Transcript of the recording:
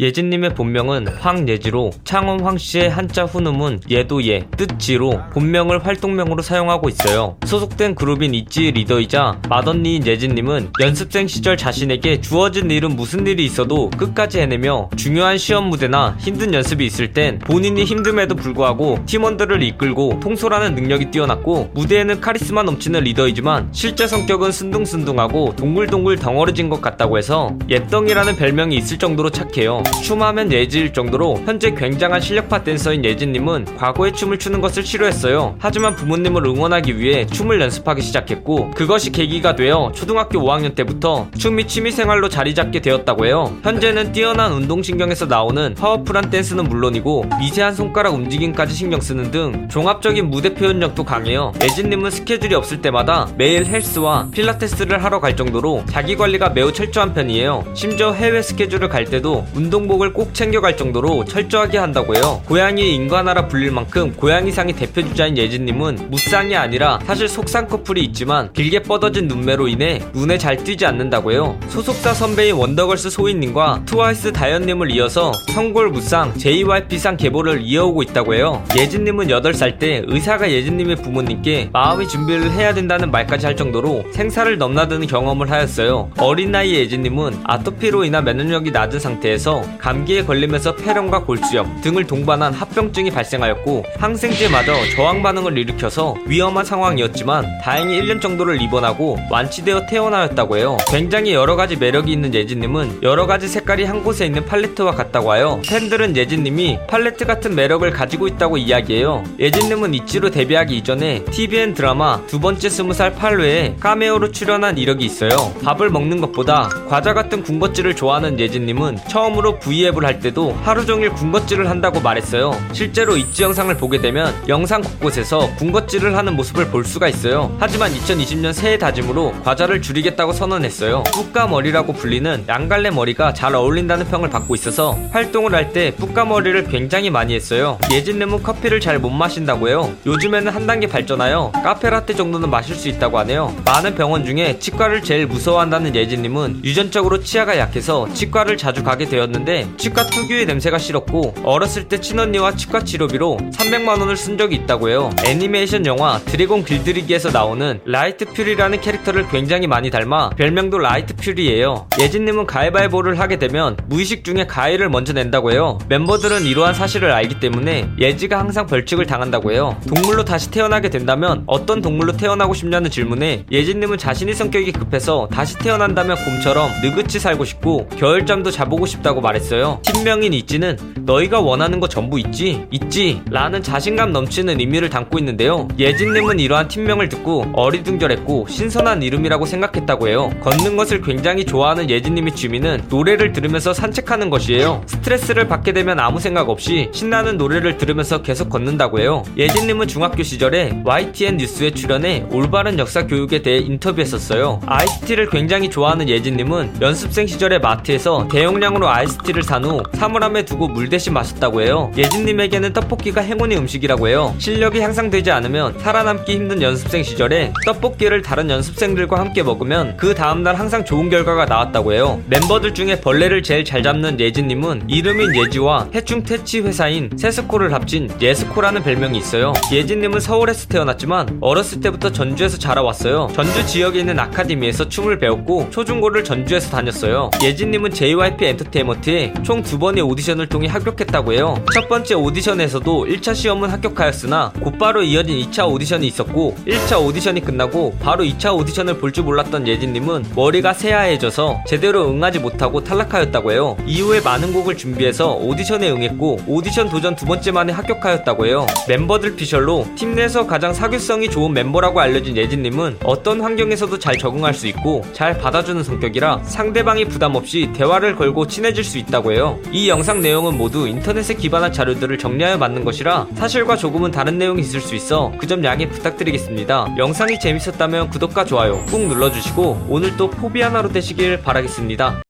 예진님의 본명은 황예지로 창원 황씨의 한자 훈음은 예도 예, 뜻지로 본명을 활동명으로 사용하고 있어요. 소속된 그룹인 있지 리더이자 맏언니인 예진님은 연습생 시절 자신에게 주어진 일은 무슨 일이 있어도 끝까지 해내며 중요한 시험 무대나 힘든 연습이 있을 땐 본인이 힘듦에도 불구하고 팀원들을 이끌고 통솔하는 능력이 뛰어났고 무대에는 카리스마 넘치는 리더이지만 실제 성격은 순둥순둥하고 동글동글 덩어리진 것 같다고 해서 예덩이라는 별명이 있을 정도로 착해요. 춤하면 예지일 정도로 현재 굉장한 실력파 댄서인 예진님은 과거에 춤을 추는 것을 싫어했어요. 하지만 부모님을 응원하기 위해 춤을 연습하기 시작했고 그것이 계기가 되어 초등학교 5학년 때부터 춤이 취미생활로 자리 잡게 되었다고 해요. 현재는 뛰어난 운동신경에서 나오는 파워풀한 댄스는 물론이고 미세한 손가락 움직임까지 신경 쓰는 등 종합적인 무대 표현력도 강해요. 예지님은 스케줄이 없을 때마다 매일 헬스와 필라테스를 하러 갈 정도로 자기 관리가 매우 철저한 편이에요. 심지어 해외 스케줄을 갈 때도 운동 복을 꼭 챙겨갈 정도로 철저하게 한다고 해요. 고양이 인간화라 불릴 만큼 고양이상의 대표 주자인 예지님은 무쌍이 아니라 사실 속쌍꺼풀이 있지만 길게 뻗어진 눈매로 인해 눈에 잘 띄지 않는다고 해요. 소속사 선배인 원더걸스 소희님과 트와이스 다현님을 이어서 성골 무쌍 JYP상 계보를 이어오고 있다고 해요. 예지님은 8살 때 의사가 예진님의 부모님께 마음의 준비를 해야 된다는 말까지 할 정도로 생사를 넘나드는 경험을 하였어요. 어린 나이 예진님은 아토피로 인한 면역력이 낮은 상태에서 감기에 걸리면서 폐렴과 골수염 등을 동반한 합병증이 발생하였고 항생제마저 저항 반응을 일으켜서 위험한 상황이었지만 다행히 1년 정도를 입원하고 완치되어 퇴원하였다고 해요. 굉장히 여러 가지 매력이 있는 예진님은 여러 가지 색깔이 한 곳에 있는 팔레트와 같다고 하여 팬들은 예진님이 팔레트 같은 매력을 가지고 있다고 이야기해요. 예진님은 이치로 데뷔하기 이전에 TVN 드라마 두 번째 스무 살 8회에 카메오로 출연한 이력이 있어요. 밥을 먹는 것보다 과자 같은 군것질을 좋아하는 예진님은 처음으로 V앱을 할 때도 하루 종일 군것질을 한다고 말했어요. 실제로 이치 영상을 보게 되면 영상 곳곳에서 군것질을 하는 모습을 볼 수가 있어요. 하지만 2020년 새해 다짐으로 과자를 줄이겠다고 선언했어요. 뿌까머리라고 불리는 양갈래 머리가 잘 어울린다는 평을 받고 있어서 활동을 할 때 뿌까머리를 굉장히 많이 했어요. 예진님은 커피를 잘 못 마신다고 해요. 요즘에는 한 단계 발전하여 카페라떼 정도는 마실 수 있다고 하네요. 많은 병원 중에 치과를 제일 무서워한다는 예진님은 유전적으로 치아가 약해서 치과를 자주 가게 되었는데 치과 특유의 냄새가 싫었고 어렸을 때 친언니와 치과 치료비로 300만원을 쓴 적이 있다고 해요. 애니메이션 영화 드래곤 길들이기에서 나오는 라이트 퓨리라는 캐릭터를 굉장히 많이 닮아 별명도 라이트 퓨리예요. 예지님은 가위바위보를 하게 되면 무의식 중에 가위를 먼저 낸다고 해요. 멤버들은 이러한 사실을 알기 때문에 예지가 항상 벌칙을 당한다고 해요. 동물로 다시 태어나게 된다면 어떤 동물로 태어나고 싶냐는 질문에 예지님은 자신의 성격이 급해서 다시 태어난다면 곰처럼 느긋이 살고 싶고 겨울잠도 자보고 싶다고 말했어요. 팀명인 있지는 너희가 원하는 거 전부 있지? 있지? 라는 자신감 넘치는 의미를 담고 있는데요. 예지님은 이러한 팀명을 듣고 어리둥절했고 신선한 이름이라고 생각했다고 해요. 걷는 것을 굉장히 좋아하는 예지님의 취미는 노래를 들으면서 산책하는 것이에요. 스트레스를 받게 되면 아무 생각 없이 신나는 노래를 들으면서 계속 걷는다고 해요. 예지님은 중학교 시절에 YTN 뉴스에 출연해 올바른 역사 교육에 대해 인터뷰했었어요. 아이스티를 굉장히 좋아하는 예지님은 연습생 시절에 마트에서 대용량으로 아이스 티를 산 후 사물함에 두고 물 대신 마셨다고 해요. 예지님에게는 떡볶이가 행운의 음식이라고 해요. 실력이 향상되지 않으면 살아남기 힘든 연습생 시절에 떡볶이를 다른 연습생들과 함께 먹으면 그 다음날 항상 좋은 결과가 나왔다고 해요. 멤버들 중에 벌레를 제일 잘 잡는 예지님은 이름인 예지와 해충 퇴치 회사인 세스코를 합친 예스코라는 별명이 있어요. 예지님은 서울에서 태어났지만 어렸을 때부터 전주에서 자라왔어요. 전주 지역에 있는 아카데미에서 춤을 배웠고 초중고를 전주에서 다녔어요. 예지님은 JYP 엔터테인먼트 에 총 두 번의 오디션을 통해 합격했다고 해요. 첫 번째 오디션에서도 1차 시험은 합격하였으나 곧바로 이어진 2차 오디션이 있었고 1차 오디션이 끝나고 바로 2차 오디션을 볼 줄 몰랐던 예지님은 머리가 새하얘져서 제대로 응하지 못하고 탈락하였다고 해요. 이후에 많은 곡을 준비해서 오디션에 응했고 오디션 도전 두 번째 만에 합격하였다고 해요. 멤버들 피셜로 팀 내에서 가장 사교성이 좋은 멤버라고 알려진 예지님은 어떤 환경에서도 잘 적응할 수 있고 잘 받아주는 성격이라 상대방이 부담 없이 대화를 걸고 친해질 수 있다고 해요. 이 영상 내용은 모두 인터넷에 기반한 자료들을 정리하여 만든 것이라 사실과 조금은 다른 내용이 있을 수 있어 그 점 양해 부탁드리겠습니다. 영상이 재밌었다면 구독과 좋아요 꾹 눌러주시고 오늘도 포비 하나로 되시길 바라겠습니다.